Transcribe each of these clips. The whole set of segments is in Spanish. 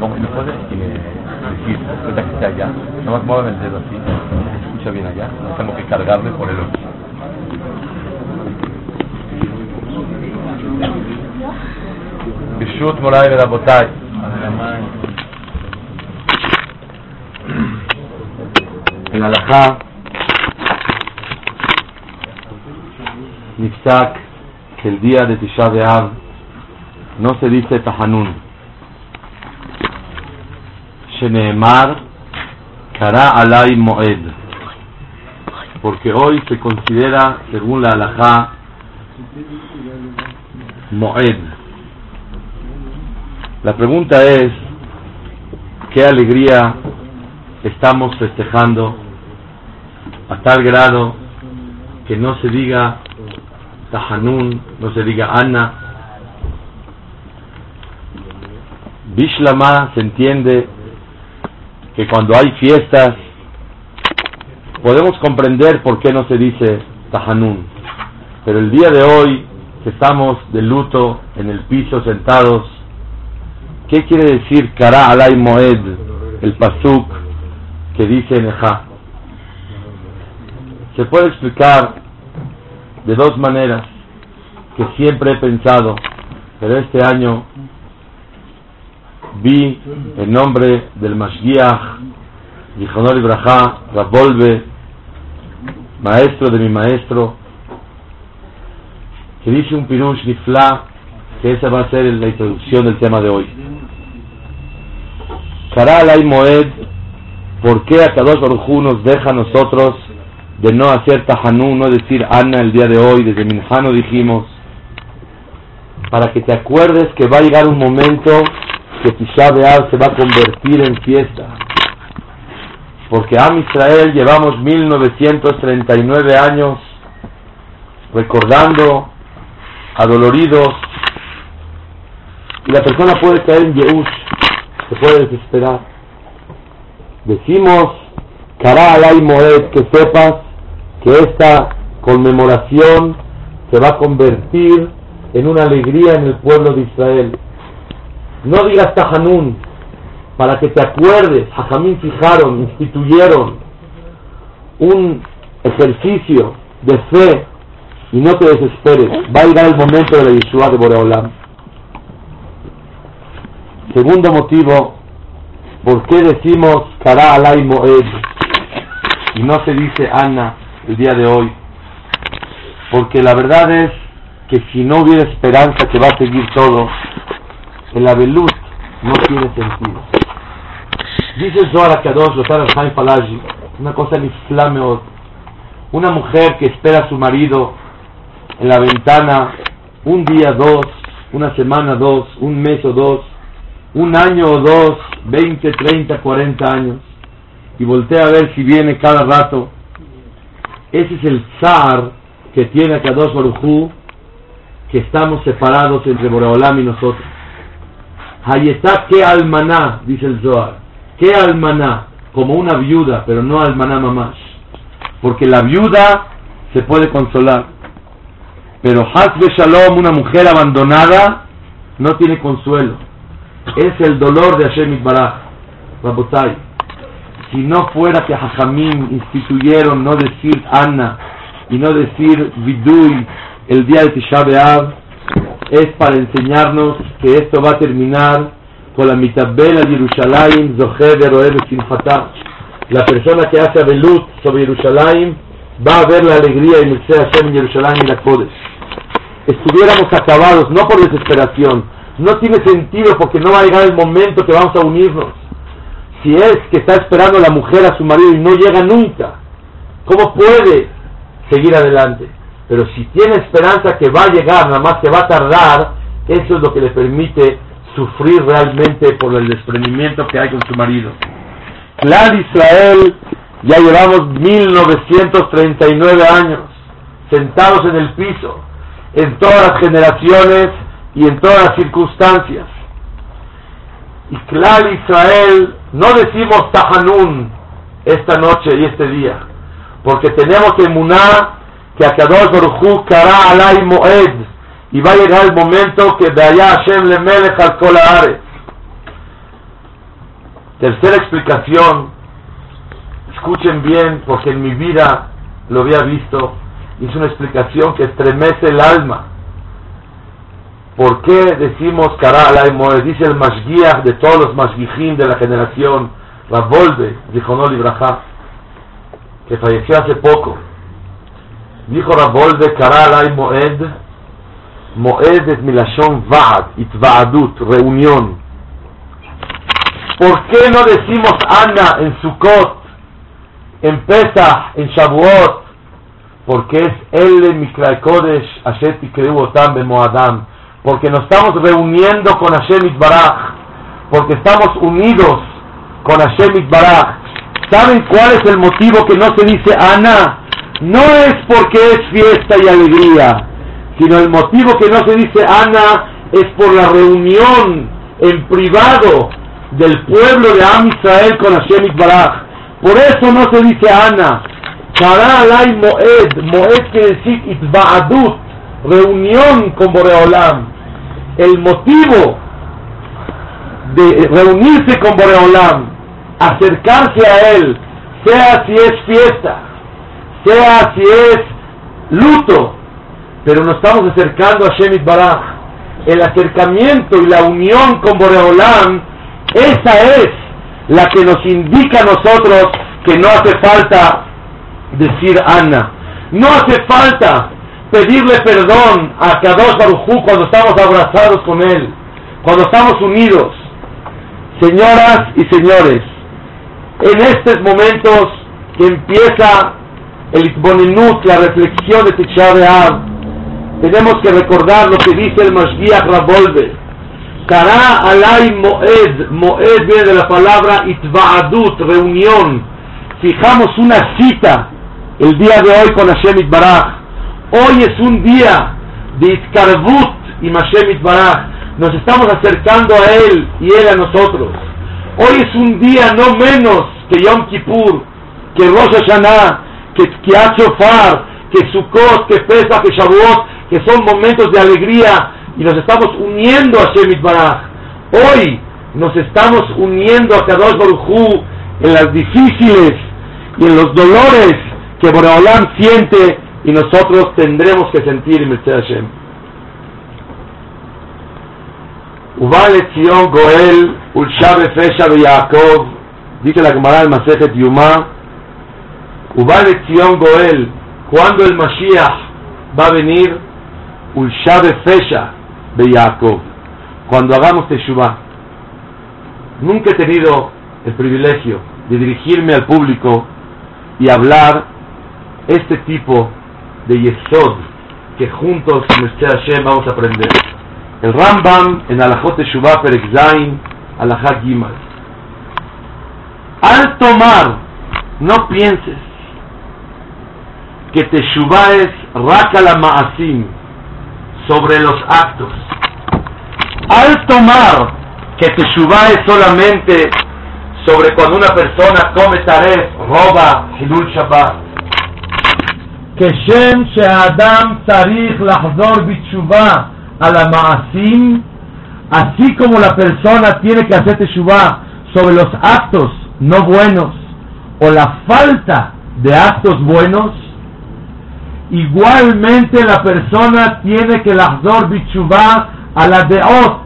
¿Cómo no puede decir ahorita que esté allá? Nomás mueve el dedo así, se escucha bien allá, no tengo que cargarle por el otro. ברשות מוריי ורבותיי, en הלכה נפסק que el día de Tisha B'Av no se dice Tahanun. Sheneemar Kara Alay Moed. Porque hoy se considera, según la halajá, Moed. La pregunta es, ¿qué alegría estamos festejando a tal grado que no se diga Tahanun, no se diga Ana. Bishlama se entiende que cuando hay fiestas podemos comprender por qué no se dice Tahanun. Pero el día de hoy, que estamos de luto en el piso sentados, ¿qué quiere decir Kara Alay Moed, el pasuk que dice Neja? Se puede explicar de dos maneras que siempre he pensado, pero este año vi el nombre del Mashgiach, Yichonor Ibrahá, Rabolbe, maestro de mi maestro, que dice un pirush nifla, que esa va a ser la introducción del tema de hoy. Karal Moed, ¿por qué a Kadosh Baruj nos deja a nosotros de no hacer tahanú, no decir Ana el día de hoy, desde Minjano dijimos, para que te acuerdes que va a llegar un momento que Tisha B'Av se va a convertir en fiesta. Porque Am Israel llevamos 1939 años recordando, adoloridos, y la persona puede caer en Yehush, se puede desesperar. Decimos, Alay Moed, que sepas que esta conmemoración se va a convertir en una alegría en el pueblo de Israel. No digas Tahanun, para que te acuerdes, Jajamín fijaron, instituyeron un ejercicio de fe y no te desesperes, va a llegar el momento de la Yeshua de Boreolam. Segundo motivo, ¿por qué decimos Kara Alay Moed y no se dice Ana el día de hoy? Porque la verdad es que si no hubiera esperanza que va a seguir todo, el Abelut no tiene sentido. Dice Zohar Kadosh, Lothar Haim Palaji, una cosa niflameot, una mujer que espera a su marido en la ventana un día, dos, una semana, dos, un mes o dos, un año o dos, veinte, treinta, cuarenta años, y voltea a ver si viene cada rato. Ese es el zar que tiene a Kadosh Barujú, que estamos separados entre Boreolam y nosotros. Está que almaná, dice el Zohar, que almaná, como una viuda, pero no almaná mamash. Porque la viuda se puede consolar. Pero Hasbe Shalom, una mujer abandonada, no tiene consuelo. Es el dolor de Hashem Itbaraj. Rabotai. Si no fuera que Jajamim instituyeron no decir Ana y no decir Vidui el día de Tisha B'Av, es para enseñarnos que esto va a terminar con la mitabela de Jerusalén, Zohe Beroe Simfatah. La persona que hace Abelut sobre Jerusalén va a ver la alegría y Merced Hashem en Jerusalén y la Kodesh. Estuviéramos acabados, no por desesperación, no tiene sentido porque no va a llegar el momento que vamos a unirnos. Si es que está esperando la mujer a su marido y no llega nunca, ¿cómo puede seguir adelante? Pero si tiene esperanza que va a llegar, nada más que va a tardar, eso es lo que le permite sufrir realmente por el desprendimiento que hay con su marido. Clar Israel, ya llevamos 1939 años sentados en el piso, en todas las generaciones y en todas las circunstancias. Y Clar Israel, no decimos Tahanun esta noche y este día, porque tenemos que emunar que Akadosh Baruchu Kara Alay Moed, y va a llegar el momento que de allá Hashem le melech al Tercera explicación, escuchen bien porque en mi vida lo había visto, es una explicación que estremece el alma. ¿Por qué decimos Kara Moed? Dice el Mashgiach de todos los Mashgichim de la generación, Ravolve, dijo no Libraja, que falleció hace poco. Dijo Ravolve Kara Moed, Moed es milashon Vaad, Itvaadut, reunión. ¿Por qué no decimos Ana en Sukkot, en Pesach, en Shavuot? Porque es El Mikrai Kodesh, Asher Tikreu Otam Moadam. Porque nos estamos reuniendo con Hashem Itbaraj. Porque estamos unidos con Hashem Itbaraj. ¿Saben cuál es el motivo que no se dice Ana? No es porque es fiesta y alegría sino el motivo que no se dice Ana es por la reunión en privado del pueblo de Am Israel con Hashem Baraj. Por eso no se dice Ana. Moed, Moed quiere decir Itbaadut, reunión con Boreolam. El motivo de reunirse con Boreolam, acercarse a él, sea si es fiesta, sea si es luto, pero nos estamos acercando a Shemit Baraj. El acercamiento y la unión con Boreolam, esa es la que nos indica a nosotros que no hace falta decir Ana. No hace falta pedirle perdón a Kadosh Barujú cuando estamos abrazados con Él, cuando estamos unidos. Señoras y señores, en estos momentos que empieza el Itbonenut, la reflexión de B'Av, tenemos que recordar lo que dice el Mashgiach Rabolve. Kara alay moed. Moed viene de la palabra itvaadut, reunión. Fijamos una cita el día de hoy con Hashem Itbaraj. Hoy es un día de Itkarbut y Hashem Itbaraj. Nos estamos acercando a Él y Él a nosotros. Hoy es un día no menos que Yom Kippur, que Rosh Hashanah, que Kiat que Sukkot, que Pesach, que Shavuot, que son momentos de alegría y nos estamos uniendo a Shemit Baraj. Hoy nos estamos uniendo a Kadosh Baruj en las difíciles y en los dolores que Boreolam siente y nosotros tendremos que sentir en Hashem. Ubal Etzion Goel Ulshabe Fesha Yaakov dice la Gemara del Masejet Yuma Ubal Etzion Goel cuando el Mashiach va a venir Fesha de Jacob. Cuando hagamos Teshuvah, nunca he tenido el privilegio de dirigirme al público y hablar este tipo de Yesod que juntos este Hashem vamos a aprender. El Rambam en Alajot Teshuvah Perek Alajat Gimal. Al tomar, no pienses que Teshuvah es Rakala Ma'asim, sobre los actos. Al tomar que Teshuvah es solamente sobre cuando una persona come taref, roba, Hilul Shabbat. She'adam Tarich Lahzor Bitshuva a la Ma'asim, así como la persona tiene que hacer Teshuvah sobre los actos no buenos o la falta de actos buenos, Igualmente la persona tiene que lahdor bichubá a la deot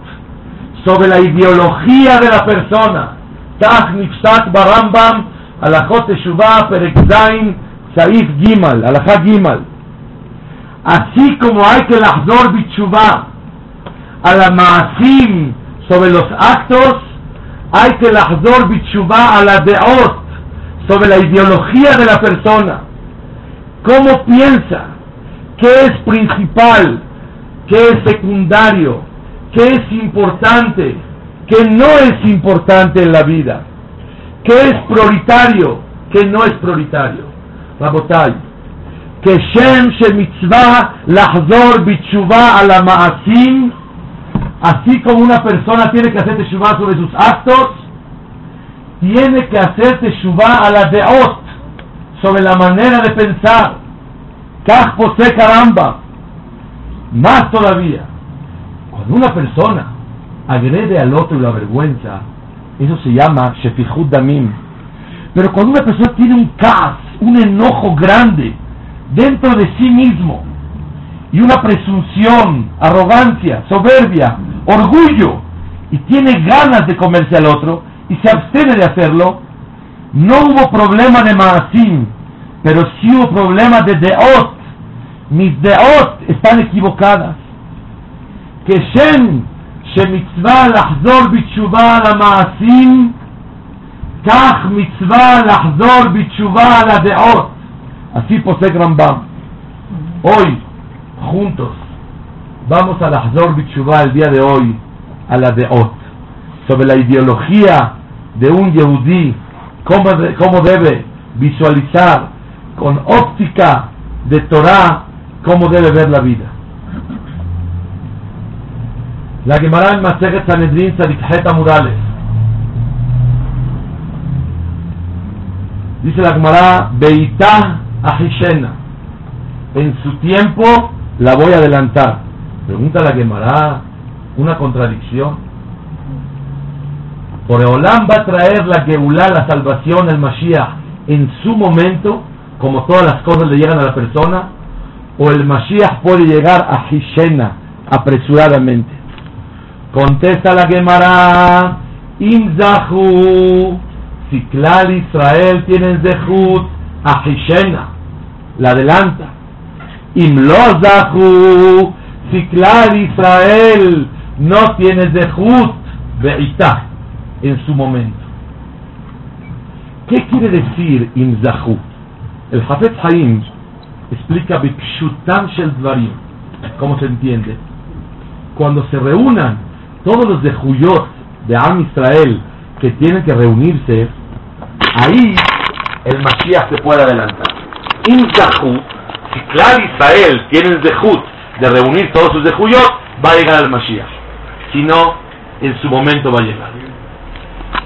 sobre la ideología de la persona. Tach nifsat barambam alajot teshuvah perekzain saif gimal, alajá gimal. Así como hay que lahdor bichubá a la maasim sobre los actos, hay que lahdor bichubá a la deot sobre la ideología de la persona. ¿Cómo piensa ¿Qué es principal? ¿Qué es secundario? ¿Qué es importante? ¿Qué no es importante en la vida? ¿Qué es prioritario? ¿Qué no es prioritario? Shem Shemitzvah Lahzor Bichuvah a la Maasim, así como una persona tiene que hacer Teshuvah sobre sus actos, tiene que hacer Teshuvah a la Deot, sobre la manera de pensar. Kaj José Caramba, más todavía, cuando una persona agrede al otro y lo avergüenza, eso se llama Shefihud Damim. Pero cuando una persona tiene un cas, un enojo grande dentro de sí mismo, y una presunción, arrogancia, soberbia, orgullo, y tiene ganas de comerse al otro, y se abstiene de hacerlo, no hubo problema de Maasim, pero sí hubo problema de Deot. Mis Deot están equivocadas. Que Shem, Shemitzvah lahzor bitshuvah la Maasim, Kach mitzvah lahzor bitshuvah la Deot. Así posee Rambam. Hoy, juntos, vamos a lahzor bitshuvah el día de hoy, a la Deot, sobre la ideología de un Yehudí, cómo, debe visualizar con óptica de Torah cómo debe ver la vida. La Gemara en Masejet Sanedrin Sadikhet Murales. Dice la Gemara, Beitah Ahishena. En su tiempo la voy a adelantar. Pregunta la Gemara, una contradicción. Por Olam va a traer la Geulah, la salvación, el Mashiach, en su momento, como todas las cosas le llegan a la persona, o el Mashiach puede llegar a Hishena apresuradamente. Contesta la Gemara, Imzahu, si Klal Israel tiene Zehut, a Hishena, la adelanta. Imlozahu, si Klal Israel no tiene Zehut, Beitah, en su momento. ¿Qué quiere decir Imzahu? El Hafez Haim explica Bipshutam Shel Dvarim. ¿Cómo se entiende? Cuando se reúnan todos los de de Am Israel que tienen que reunirse, ahí el Mashiach se puede adelantar. Imzahu, si Klal Israel tiene el Zehut de reunir todos sus de Juyot, va a llegar el Mashiach. Si no, en su momento va a llegar.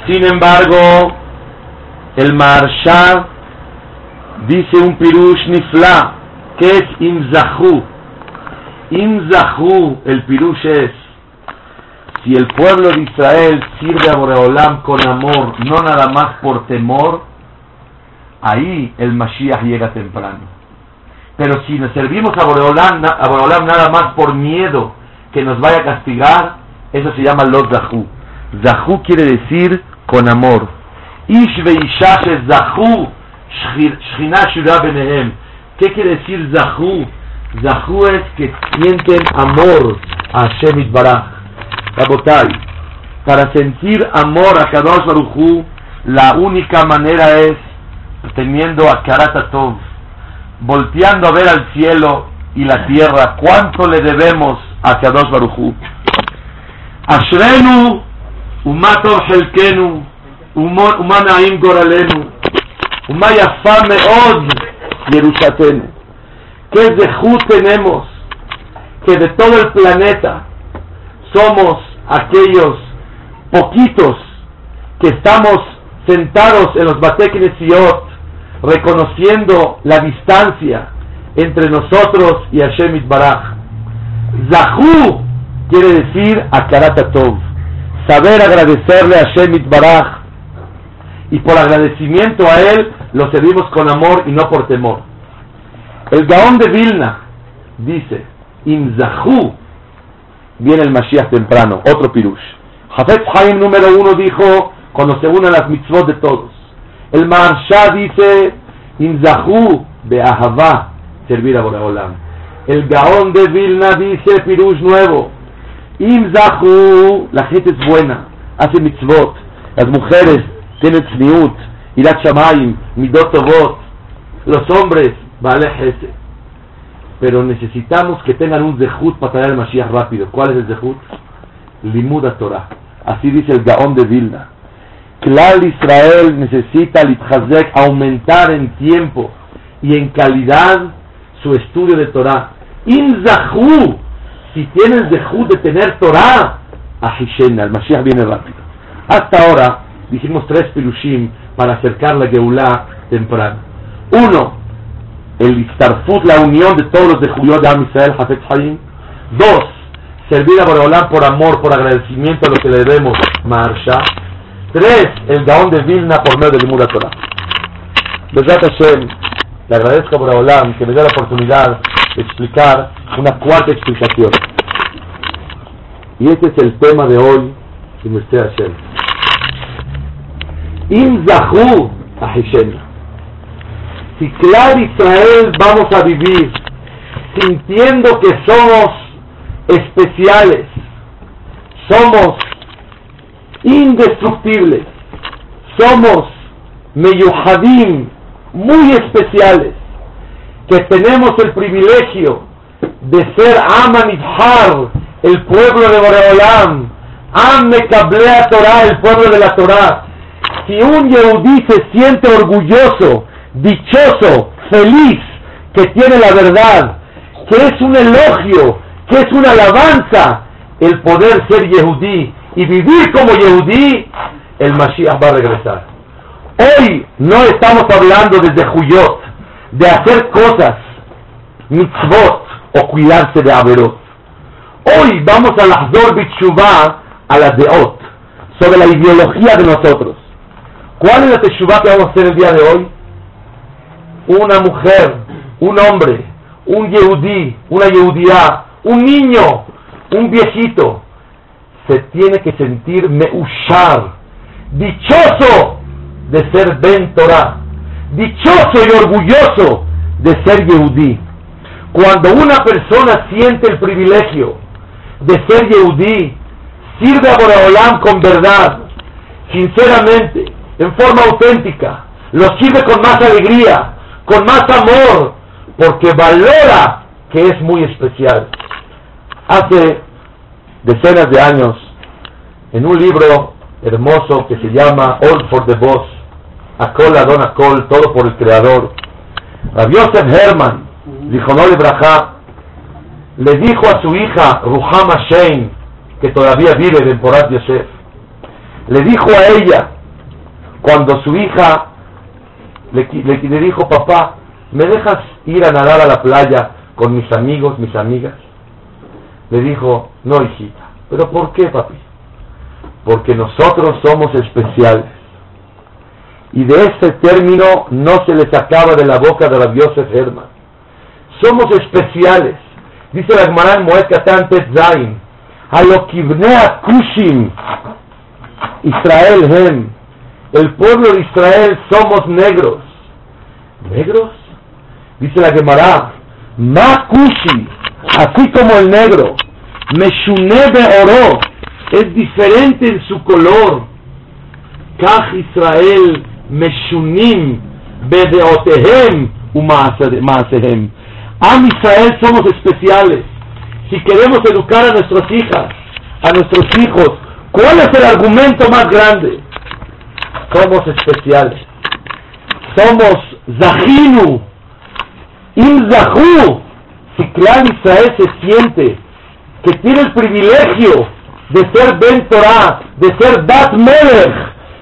Sin embargo, el Marshal dice un pirush nifla, que es imzahu. Imzahu, el pirush es, si el pueblo de Israel sirve a Boreolam con amor, no nada más por temor, ahí el Mashiach llega temprano. Pero si nos servimos a Boreolam, nada más por miedo que nos vaya a castigar, eso se llama los Zahu. Zahu quiere decir con amor. Ish ¿Qué quiere decir Zahu? Zahu es que sienten amor a Hashem Baraj. Para sentir amor a Kadosh Baruchu, la única manera es teniendo a Karatatov, volteando a ver al cielo y la tierra, cuánto le debemos a Kadosh Baruchu. Ashrenu, Umatov Helkenu, Umanaim Goralenu. Umayafa Meod Yerushatenu. ¿Qué Zehut tenemos? Que de todo el planeta somos aquellos poquitos que estamos sentados en los Bateknesiot reconociendo la distancia entre nosotros y Hashem Baraj. Zahu quiere decir Akaratatov, saber agradecerle a Hashem Baraj y por agradecimiento a él lo servimos con amor y no por temor. El Gaón de Vilna dice, Imzahu, viene el Mashiach temprano, otro pirush. Jafet Haim número uno dijo, cuando se unen las mitzvot de todos. El Maharsha dice, Imzahu, Be'ahavá, servir a Boreolam. El Gaón de Vilna dice, pirush nuevo, Imzahu, la gente es buena, hace mitzvot. Las mujeres tienen tzniut, irat shamayim, midot tovot. Los hombres, vale pero necesitamos que tengan un zehut para traer el Mashiach rápido. ¿Cuál es el zehut? Limuda Torah. Así dice el Gaón de Vilna. Clal Israel necesita Litzhazek aumentar en tiempo y en calidad su estudio de Torah. In Zahu, si tienes zehut de tener Torah, a Hishen, el Mashiach viene rápido. Hasta ahora dijimos tres pilushim para acercar la Geulah temprano. Uno, el Istarfut, la unión de todos los de Julio de Am Israel, Hafez. Dos, servir a Boreolán por amor, por agradecimiento a lo que le debemos, Marsha. Tres, el Gaón de Vilna por medio del Mura Torah. Hashem, le agradezco a Boreolán que me dé la oportunidad de explicar una cuarta explicación. Y este es el tema de hoy, Hashem. Im Zahu a Hashem si Clar Israel vamos a vivir sintiendo que somos especiales, somos indestructibles, somos meyuhadim muy especiales, que tenemos el privilegio de ser Amanibhar, el pueblo de Boreolam, Am Mekablea Torah, el pueblo de la Torah. Si un Yehudí se siente orgulloso dichoso, feliz, que tiene la verdad, que es un elogio, que es una alabanza, el poder ser Yehudí y vivir como Yehudí, el Mashiach va a regresar. Hoy no estamos hablando desde Juyot, de hacer cosas, mitzvot, o cuidarse de Averot. Hoy vamos a la Bichubá, a la Deot, sobre la ideología de nosotros. ¿Cuál es la Teshuvah que vamos a hacer el día de hoy? Una mujer, un hombre, un yehudí, una yehudía, un niño, un viejito, se tiene que sentir meushar, dichoso de ser Ben Torah, dichoso y orgulloso de ser yehudí. Cuando una persona siente el privilegio de ser yehudí, sirve a Boraholam con verdad, sinceramente, en forma auténtica, lo sirve con más alegría, con más amor, porque valora que es muy especial. Hace decenas de años, en un libro hermoso que se llama All for the Boss, Akol Adon Akol, todo por el Creador, Rabbi Yosef Herman, dijo no le dijo a su hija Ruhama Shein, que todavía vive en Porat Yosef, le dijo a ella, cuando su hija le, dijo, papá, ¿me dejas ir a nadar a la playa con mis amigos, mis amigas? Le dijo, no, hijita. ¿Pero por qué, papi? Porque nosotros somos especiales. Y de ese término no se le sacaba de la boca de la diosa. Somos especiales. Dice la Gemara en Moed Katan Zain. Kushim. Israel Hem el pueblo de Israel somos negros. ¿Negros? Dice la Gemara, Makushi, así como el negro, Meshune de oro, es diferente en su color. Kaj Israel, Meshunim, Bedeotehem, Umaasehem. Am Israel somos especiales. Si queremos educar a nuestras hijas, a nuestros hijos, ¿cuál es el argumento más grande? Somos especiales. Somos Zahinu, In Zahu. Si Clan Israel se siente que tiene el privilegio de ser Ben Torah, de ser Bat Melech,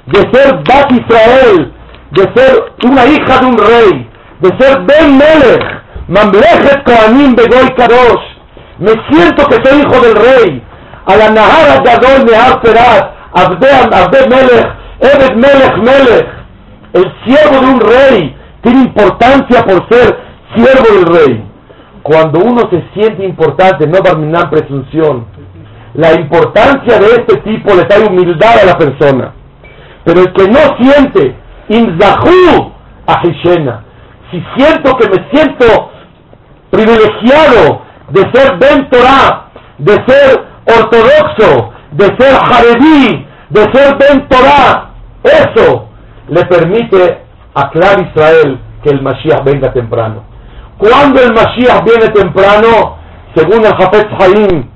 de ser Bat Israel, de ser una hija de un rey, de ser Ben Melech, Mamlechet Kohanim Begoy Kadosh, me siento que soy hijo del rey, a la Nahara Gadol Nehar Perat, Abde Melech, Ebed Melech Melech, el siervo de un rey, tiene importancia por ser siervo del rey. Cuando uno se siente importante, no va a presunción. La importancia de este tipo le da humildad a la persona. Pero el que no siente, Inzahu a Hishena, si siento que me siento privilegiado de ser Ben Torah, de ser ortodoxo, de ser Haredí, de ser Ben Torah, eso le permite a Israel que el Mashiach venga temprano. ¿Cuándo el Mashiach viene temprano? Según el Jafet Haim,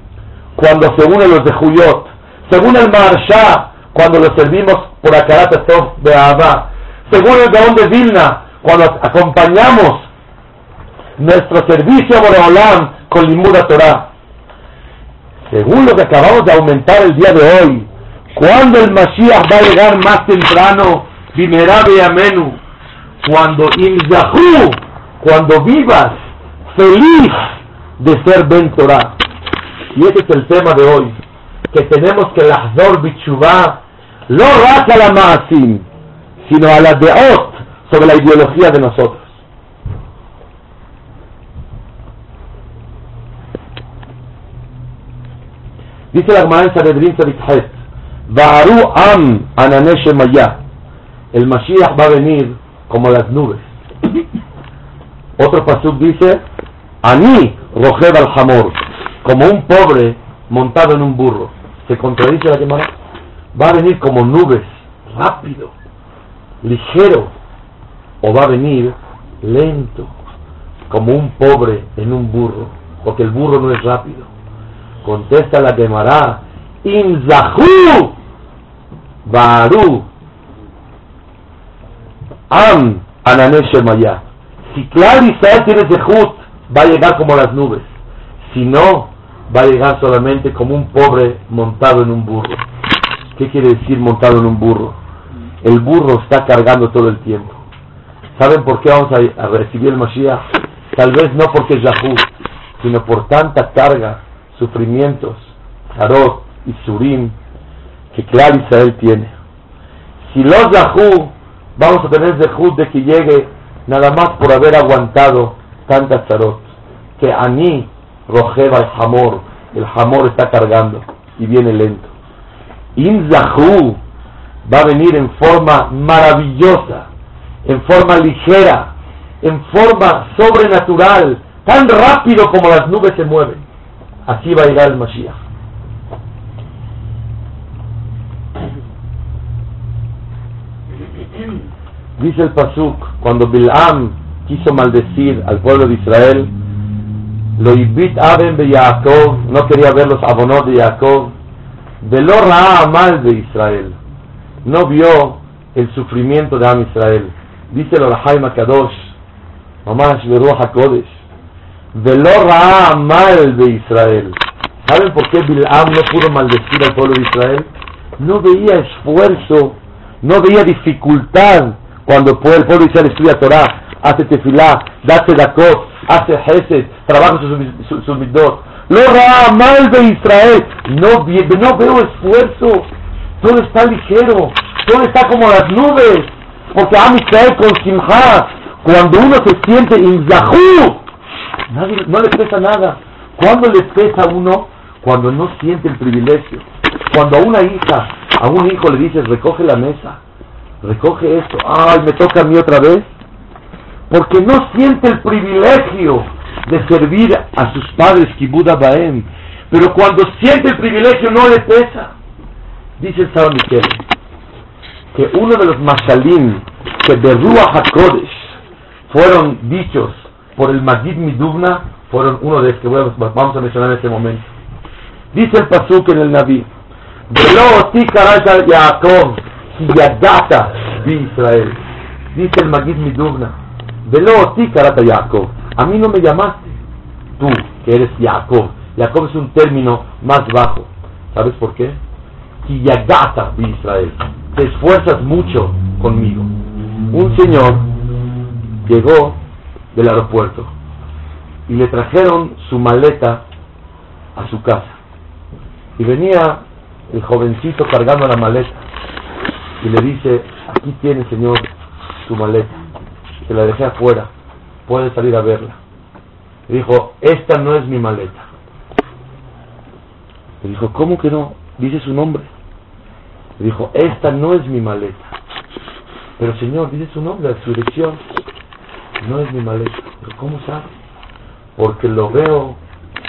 cuando se unen los de Juyot. Según el Maharsha, cuando lo servimos por Akarat Tov de Abba. Según el Gaón de Vilna, cuando acompañamos nuestro servicio a Boreolam con Limuda Torah. Según lo que acabamos de aumentar el día de hoy, cuando el Mashiach va a llegar más temprano, Bimerabe Amenu, cuando Imzahu, cuando vivas feliz de ser Ben Torah. Y ese es el tema de hoy, que tenemos que Lahdor Bichuvah, no raza la Maasim, sino a la Deot sobre la ideología de nosotros. Dice la Gemara en Sanedrin Va'aru am ananeshe maya. El Mashiach va a venir como las nubes. Otro pasuk dice, Ani rojeb al hamor, como un pobre montado en un burro. Se contradice la Gemara. Va a venir como nubes, rápido, ligero, o va a venir lento, como un pobre en un burro, porque el burro no es rápido. Contesta la Gemara, Inzahu Baru Am Ananesh Maya. Si Clar Israel tiene Zehut, va a llegar como las nubes. Si no, va a llegar solamente como un pobre montado en un burro. ¿Qué quiere decir montado en un burro? El burro está cargando todo el tiempo. ¿Saben por qué vamos a, recibir el Mashiach? Tal vez no porque es Yahú, sino por tanta carga, sufrimientos, Harot y Surim, que Clar Israel tiene. Si los Yahú, vamos a tener Zehut de que llegue nada más por haber aguantado tanta Zarot, que Ani rojeba el jamor, el jamor está cargando y viene lento. Inzahu va a venir en forma maravillosa, en forma ligera, en forma sobrenatural, tan rápido como las nubes se mueven. Así va a llegar el Mashiach. Dice el Pasuk, cuando Bilam quiso maldecir al pueblo de Israel, lo ibit aben de Jacob, no quería ver los abonos de Jacob, de lo mal de Israel, no vio el sufrimiento de Am Israel. Dice el Orahaim Kadosh, Mamash Beruach HaKodesh, de lo mal de Israel. ¿Saben por qué Bilam no pudo maldecir al pueblo de Israel? No veía esfuerzo, no veía dificultad cuando el pueblo Israel estudia Torah, hace tefilá, da tzedakot, hace hesed, trabaja sus, sus, sus midot. Lo mal de Israel, no, no veo esfuerzo, todo está ligero, todo está como las nubes, porque a Israel con simha, cuando uno se siente inzahú, no le pesa nada. ¿Cuándo le pesa a uno? Cuando no siente el privilegio. Cuando a una hija, a un hijo le dices, recoge la mesa, recoge esto, ay, me toca a mí otra vez, porque no siente el privilegio de servir a sus padres, Kibuda Baem, pero cuando siente el privilegio no le pesa. Dice el Saba Miquel que uno de los masalim que de Ruach HaKodesh fueron dichos por el Magid Midubna fueron uno de los que vamos a mencionar en este momento. Dice el Pasuk en el Naví, Yaakov El Magid Midubna, Velo ti karata Jacob. A mí no me llamaste. Tú, que eres Jacob. Jacob es un término más bajo. ¿Sabes por qué? Si Yagata Israel. Te esfuerzas mucho conmigo. Un señor llegó del aeropuerto y le trajeron su maleta a su casa. Y venía el jovencito cargando la maleta y le dice, aquí tiene Señor su maleta, se la dejé afuera, puede salir a verla. Le dijo, esta no es mi maleta. Le dijo, ¿cómo que no? Dice su nombre. Le dijo, esta no es mi maleta. Pero Señor, dice su nombre, su dirección. No es mi maleta. ¿Pero cómo sabe? Porque lo veo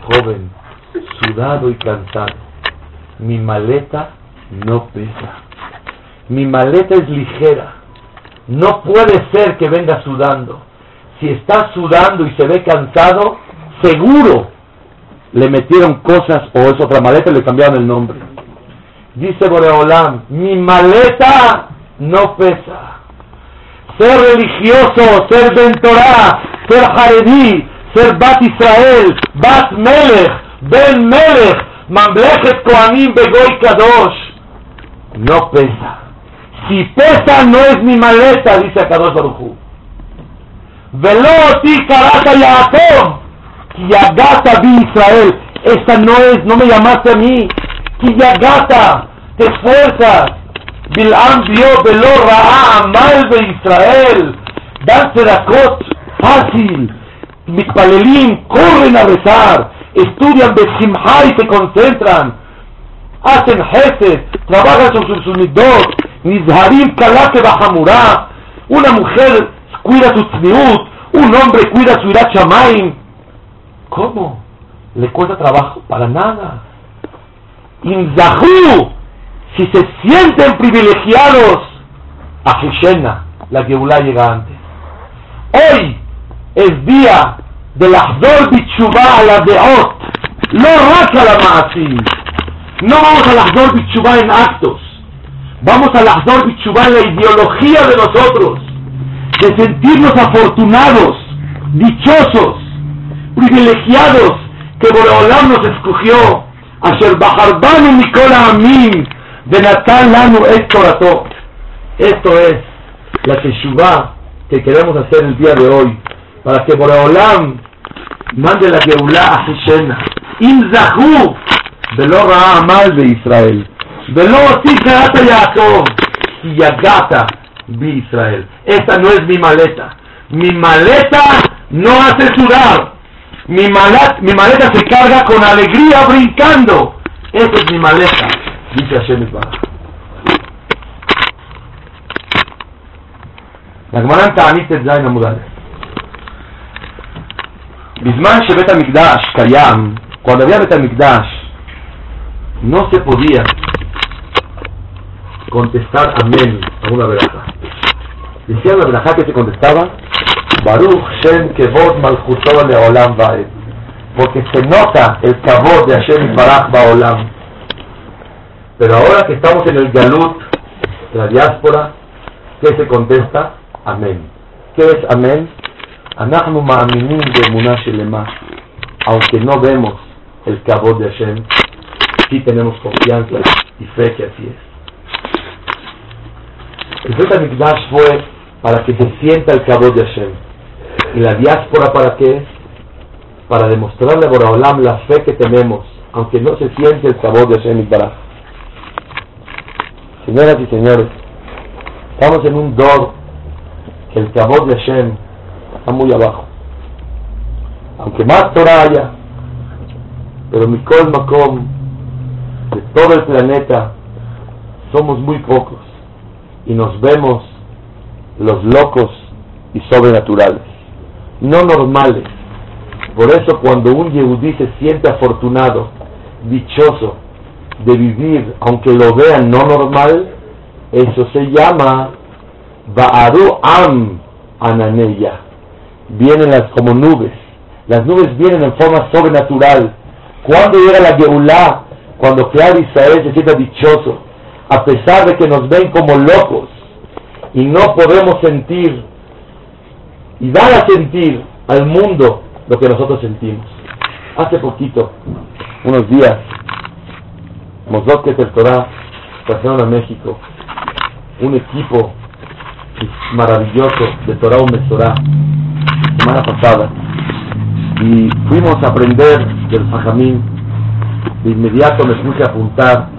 joven, sudado y cansado. Mi maleta no pesa. Mi maleta es ligera. No puede ser que venga sudando. si está sudando y se ve cansado, seguro le metieron cosas o es otra maleta y le cambiaron el nombre. Dice Boreolam, mi maleta no pesa. Ser religioso, ser ventorá, ser jaredí, ser Bat Israel, Bat Melech, Ben Melech, Mamlechet Kohanim Begoy Kadosh, no pesa. Si pesa no es mi maleta, dice Kadosh Baruchu. Velo ti karata Yaakov, Yagata vi Israel. Esta no es, no me llamaste a mí. Yagata, te esfuerzas. Bilam vio velo ra'a mal de Israel. Dan sedakot, fácil. Mitpalelim, corren a rezar. Estudian Besimha y se concentran. Hacen jefe, trabajan sobre sus midot. Nizharim kalake bajamura. Una mujer cuida su tzniut. Un hombre cuida su irat ¿Cómo? ¿Le cuesta trabajo? Para nada. Inzahu, si se sienten privilegiados, a Hishena, la Geulah llega antes. Hoy es día de la Ahdor Bichubá a la Deot, no racha la Maasim. No vamos a la Ahdor Bichubá en actos, vamos a la en la ideología de nosotros, de sentirnos afortunados, dichosos, privilegiados que Boreolam nos escogió. Asher Bajarbanu Nicola Amin de Natal Lanu Esto Esto es la Teshuvah que queremos hacer el día de hoy para que Boreolam mande la Geulah a Hishena. Imzahu Velo Amal de Israel. Velo Tikarata Yaakov. Y Yagata vi Israel. Esta no es mi maleta. Mi maleta no hace sudar. Mi, mi maleta se carga con alegría brincando. Esa es mi maleta, dice Hashem Isbaraj. La Gemara en Ta'anit Zain Amudale. בזמן שבית המקדש קיים, cuando había בית המקדש, no se podía contestar amén a una veraja. Decía la veraja que se contestaba, Baruch Shem Kevod Malchuto Leolam Vaed. Porque se nota el Kavod de Hashem Barach Baolam. Pero ahora que estamos en el Galut, la diáspora, ¿qué se contesta? Amén. ¿Qué es Amén? Anachnu Ma'aminim de. Aunque no vemos el Kavod de Hashem, sí tenemos confianza y fe que así es. El Beta Mikdash fue para que se sienta el Kavod de Hashem. ¿Y la diáspora para qué? Para demostrarle a Boraholam la fe que tenemos, aunque no se siente el sabor de Hashem Baraj. Señoras y señores, estamos en un dor que el sabor de Hashem está muy abajo. Aunque más Torah haya, pero Mikol Makom, de todo el planeta, somos muy pocos y nos vemos los locos y sobrenaturales no normales. Por eso cuando un yehudí se siente afortunado, dichoso, de vivir, aunque lo vean no normal, eso se llama Ba'aru Am Ananeya. Vienen las como nubes. Las nubes vienen en forma sobrenatural. Cuando llega la Geulah, cuando Claro Israel se sienta dichoso, a pesar de que nos ven como locos y no podemos sentir y dar a sentir al mundo lo que nosotros sentimos. Hace poquito, unos días, el Torah trajeron a México un equipo maravilloso de Torah Mesorá semana pasada y fuimos a aprender del Fajamín de inmediato me puse a apuntar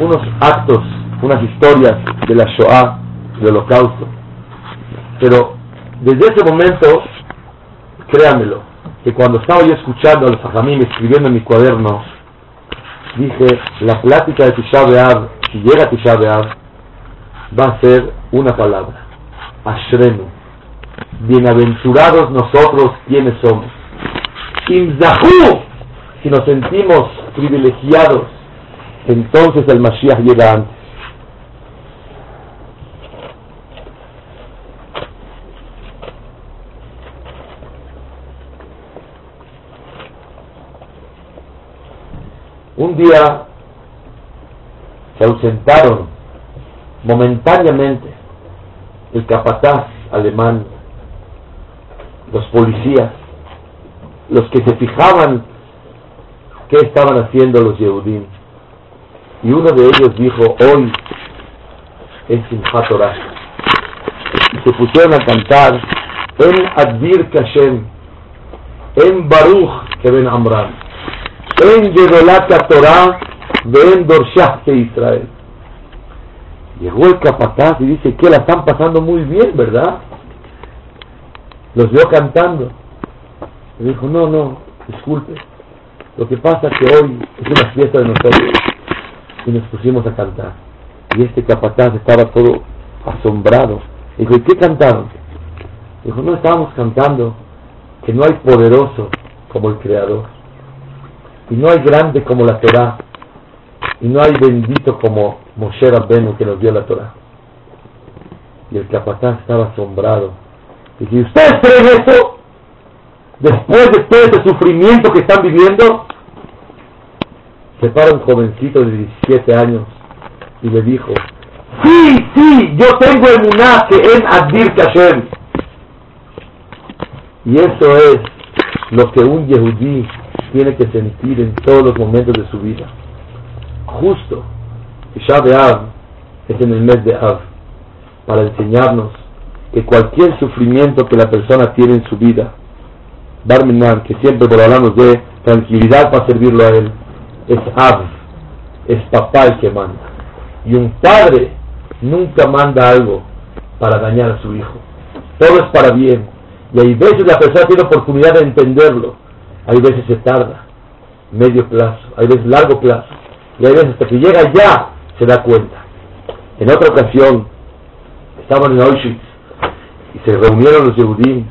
unos actos, unas historias de la Shoah, del Holocausto pero desde ese momento, créanmelo, que cuando estaba yo escuchando al Fajamim escribiendo en mi cuaderno, dije, la plática de Tisha B'Av, si llega a Tisha B'Av, va a ser una palabra, Ashrenu. Bienaventurados nosotros quienes somos. Imzahu, si nos sentimos privilegiados, entonces el Mashiach llega antes. Un día se ausentaron momentáneamente el capataz alemán, los policías, los que se fijaban qué estaban haciendo los Yehudim. Y uno de ellos dijo, hoy es Simchat Torah. Y se pusieron a cantar en Advir Kashem, en Baruch Keben Amran, en Yedolat Torah, en Dorshah Israel. Llegó el capataz y dice que la están pasando muy bien, ¿verdad? Los vio cantando. Y dijo, no, no, disculpe. Lo que pasa es que hoy es una fiesta de nosotros. Y nos pusimos a cantar. Y este capataz estaba todo asombrado. Dijo, ¿y qué cantaron? Dijo, no estábamos cantando que no hay poderoso como el Creador. Y no hay grande como la Torah. Y no hay bendito como Moshe Rabbenu que nos dio la Torah. Y el capataz estaba asombrado. Y ¿ustedes creen eso? Después de todo ese sufrimiento que están viviendo, se para un jovencito de 17 años y le dijo, sí, sí, yo tengo el que en Addir Kashem. Y eso es lo que un yehudí tiene que sentir en todos los momentos de su vida. Justo Isha Av es en el mes de Av para enseñarnos que cualquier sufrimiento que la persona tiene en su vida, Barminan, que siempre por hablarnos de tranquilidad para servirlo a él, es Av, es papá el que manda. Y un padre nunca manda algo para dañar a su hijo. Todo es para bien. Y hay veces la persona tiene oportunidad de entenderlo. Hay veces se tarda, medio plazo, hay veces largo plazo. Y hay veces hasta que llega ya se da cuenta. En otra ocasión, estaban en Auschwitz y se reunieron los Yehudim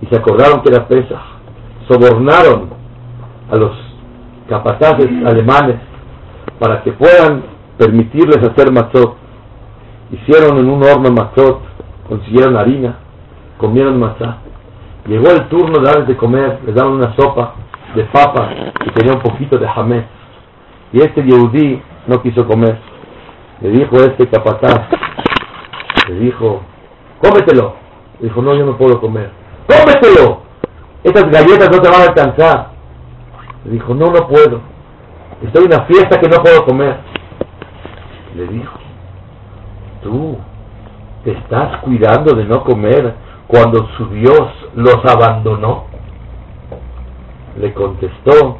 y se acordaron que era pesa. Sobornaron a los capataces alemanes para que puedan permitirles hacer matzot. Hicieron en un horno matzot, consiguieron harina, comieron matzah. Llegó el turno de darles de comer, les daban una sopa de papa y tenía un poquito de jamés. Y este Yehudí no quiso comer. Le dijo este capataz, le dijo, cómetelo. Le dijo, no, yo no puedo comer. ¡Cómetelo! Estas galletas no te van a alcanzar. Le dijo, no, no puedo. Estoy en una fiesta que no puedo comer. Le dijo, tú te estás cuidando de no comer cuando su Dios los abandonó. Le contestó,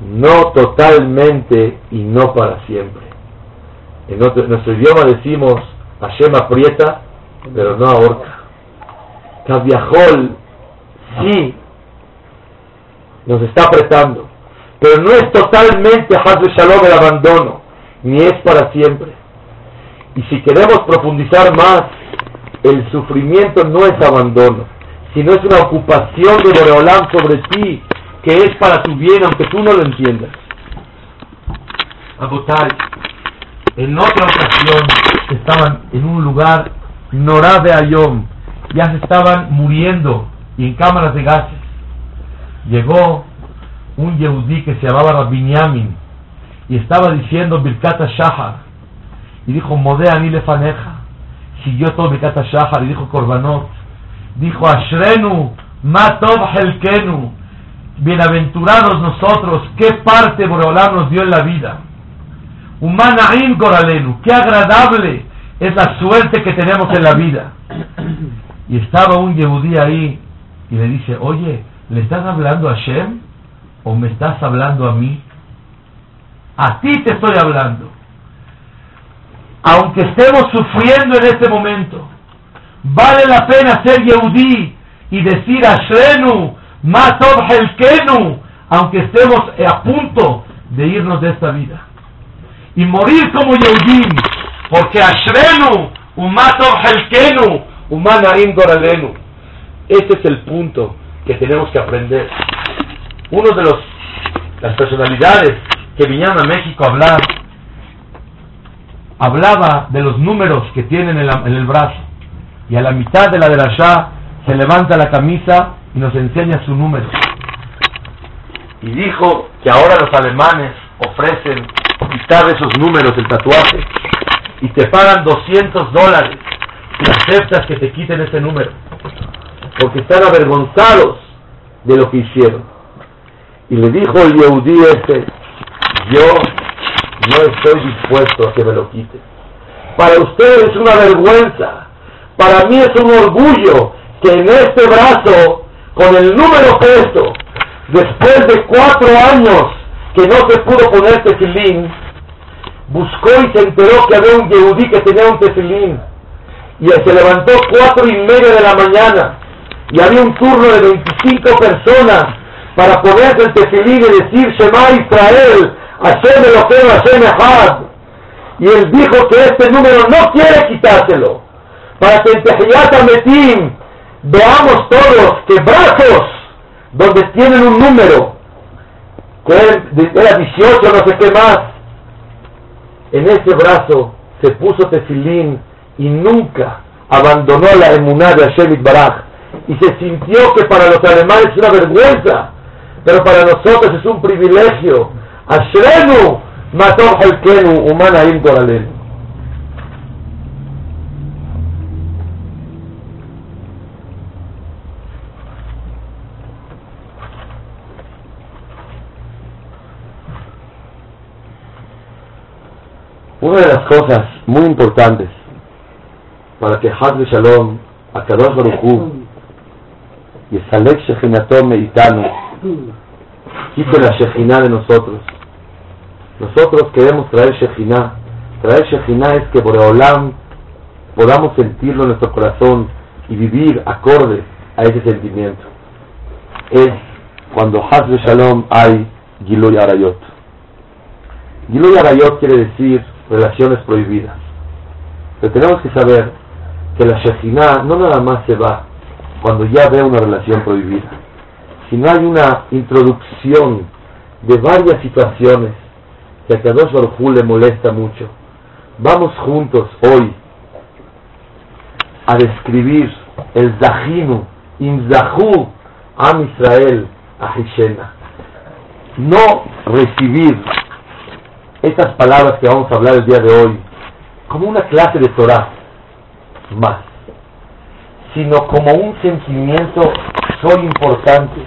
no totalmente y no para siempre. En, nuestro idioma decimos Hashem aprieta, pero no ahorca. Caviajol sí nos está apretando, pero no es totalmente de Shalom el abandono, ni es para siempre. Y si queremos profundizar más, el sufrimiento no es abandono, sino es una ocupación de Boreolam sobre ti, que es para tu bien, aunque tú no lo entiendas. Agotai, en otra ocasión estaban en un lugar, Norá de Ayom, ya se estaban muriendo y en cámaras de gases. Llegó un Yehudí que se llamaba Rabinyamin y estaba diciendo Birkata Shahar y dijo Modea ni lefaneja. Siguió todo Birkata Shahar y dijo Korbanot. Dijo Ashrenu Matov Helkenu bienaventurados nosotros, qué parte Boreolam nos dio en la vida. Humanaim Goralenu, qué agradable es la suerte que tenemos en la vida. Y estaba un Yehudí ahí y le dice, oye, ¿le estás hablando a Shem o me estás hablando a mí? A ti te estoy hablando. Aunque estemos sufriendo en este momento, vale la pena ser Yehudí y decir a Shrenu, Matov Helkenu, aunque estemos a punto de irnos de esta vida. Y morir como Yehudim, porque Ashrenu, Umatov Helkenu, Umanaim Goralenu. Ese es el punto que tenemos que aprender. Uno de los las personalidades que vinieron a México a hablar hablaba de los números que tienen en, en el brazo y a la mitad de la de la Shah se levanta la camisa y nos enseña su número. y dijo que ahora los alemanes ofrecen quitar esos números del tatuaje y te pagan 200 dólares si aceptas que te quiten ese número, porque están avergonzados de lo que hicieron. Y le dijo el Yehudí ese, yo no estoy dispuesto a que me lo quiten. Para ustedes es una vergüenza, para mí es un orgullo que en este brazo, con el número puesto, después de cuatro años que no se pudo poner tefilín, buscó y se enteró que había un yehudí que tenía un tefilín. Y se levantó cuatro y media de la mañana y había un turno de 25 personas para ponerse el tefilín y decir Shema Israel, Hashem Elohim, Hashem Echad. Y él dijo que este número no quiere quitárselo, para que en Tehiyat veamos todos que brazos donde tienen un número, que era 18, no sé qué más, en ese brazo se puso tefilín y nunca abandonó la emuná de Hashem Baraj y se sintió que para los alemanes es una vergüenza, pero para nosotros es un privilegio. Ashrenu mató Halkenu, humana. Una de las cosas muy importantes para que Hazbe Shalom, Akadosh Baruchu y Salek Shechinatom Meitanu quite la Shechina de nosotros. Nosotros queremos traer Shechina. Traer Shechina es que Boreolam podamos sentirlo en nuestro corazón y vivir acorde a ese sentimiento. Es cuando Hazbe Shalom hay Giloy Arayot. Giloy Arayot quiere decir relaciones prohibidas. Pero tenemos que saber que la Shekhinah no nada más se va cuando ya ve una relación prohibida, sino hay una introducción de varias situaciones que a Kadosh Baruj le molesta mucho. Vamos juntos hoy a describir el Zahinu, Imzahu, Am Israel, Ahishena. No recibir estas palabras que vamos a hablar el día de hoy como una clase de Torah más, sino como un sentimiento soy importante.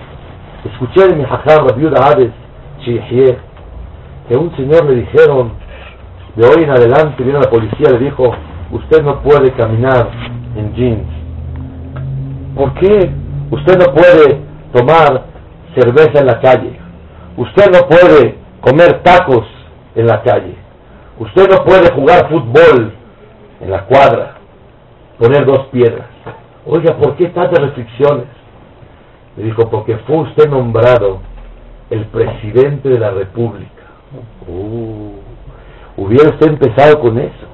Escuché de mi hajam viuda Hades que un señor le dijeron de hoy en adelante, vino la policía, le dijo, usted no puede caminar en jeans. ¿Por qué? Usted no puede tomar cerveza en la calle. Usted no puede comer tacos en la calle. Usted no puede jugar fútbol en la cuadra, poner dos piedras. Oiga, ¿por qué tantas restricciones? Le dijo, porque fue usted nombrado el presidente de la República. Uh, hubiera usted empezado con eso.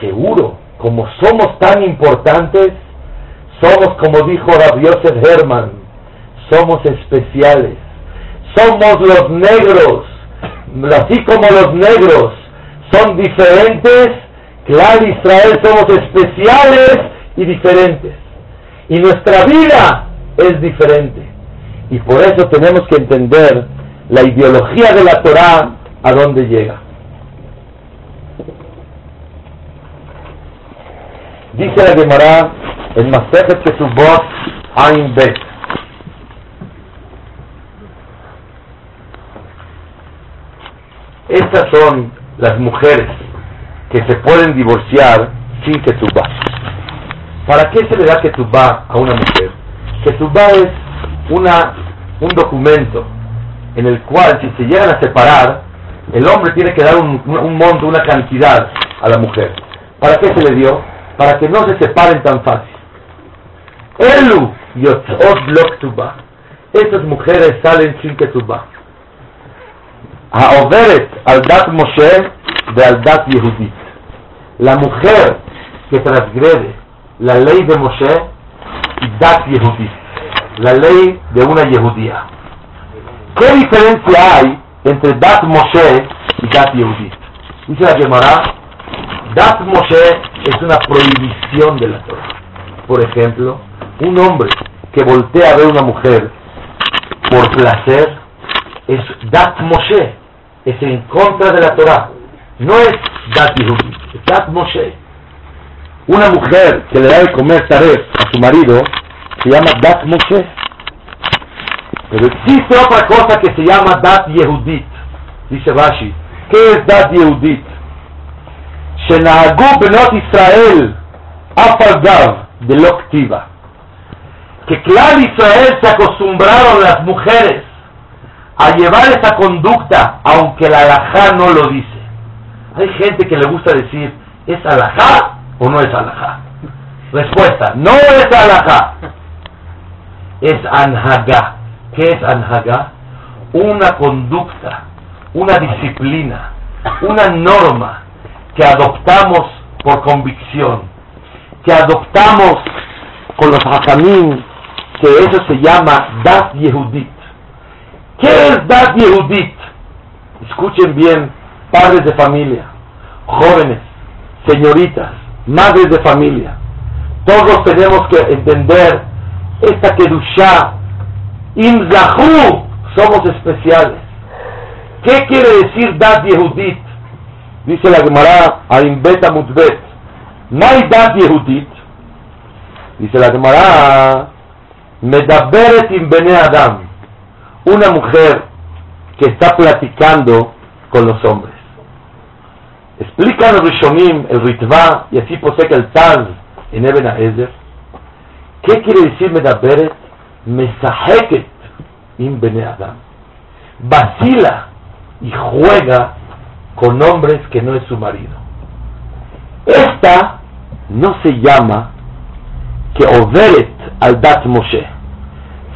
Seguro, como somos tan importantes, somos como dijo Rav Yosef Herman, somos especiales. Somos los negros así como los negros son diferentes, claro, Israel somos especiales y diferentes. Y nuestra vida es diferente. Y por eso tenemos que entender la ideología de la Torah a dónde llega. Dice la Gemara en Masejet Ketubot Ain Bet Estas son las mujeres que se pueden divorciar sin que ketubá. ¿Para qué se le da ketubá a una mujer? Que Ketubá es una, un documento en el cual si se llegan a separar, el hombre tiene que dar un, un, monto, una cantidad a la mujer. ¿Para qué se le dio? Para que no se separen tan fácil. Elu yotzot Estas mujeres salen sin ketubá. Aoveret al dat Moshe de al dat Yehudit. La mujer que transgrede la ley de Moshe y dat Yehudit, la ley de una Yehudía. ¿Qué diferencia hay entre dat Moshe y dat Yehudit? Dice la Gemara, dat Moshe es una prohibición de la Torah. Por ejemplo, un hombre que voltea a ver una mujer por placer es Dat Moshe, es en contra de la Torah. No es Dat Yehudi, es Dat Moshe. Una mujer que le da de comer taref a su marido se llama Dat Moshe. Pero existe otra cosa que se llama Dat Yehudit, dice Rashi. ¿Qué es Dat Yehudit? Shenahagu Benot Israel Afalgav de Loktiva. Que claro Israel se acostumbraron las mujeres a llevar esa conducta, aunque la alajá no lo dice. Hay gente que le gusta decir, es alajá o no es alajá? Respuesta, no es alajá, es anhagá. ¿Qué es anhagá? Una conducta, una disciplina, una norma que adoptamos por convicción, que adoptamos con los hajamim, que eso se llama Das Yehudit. ¿Qué es Das Yehudit? Escuchen bien, padres de familia, jóvenes, señoritas, madres de familia. Todos tenemos que entender esta Kedushá. Imzahu, somos especiales. ¿Qué quiere decir Das Yehudit? Dice la Gemara, Aim Beta Mutbet, Dat Yehudit. Dice la Gemara, Medaberet im Bene Adam, una mujer que está platicando con los hombres. Explica los Rishonim, el Ritva, y así posee el Taz en Eben Ezer. ¿Qué quiere decir Medaberet? Mesaheket im Bene Adam. Vacila y juega con hombres que no es su marido. Esta no se llama que overet al dat Moshe,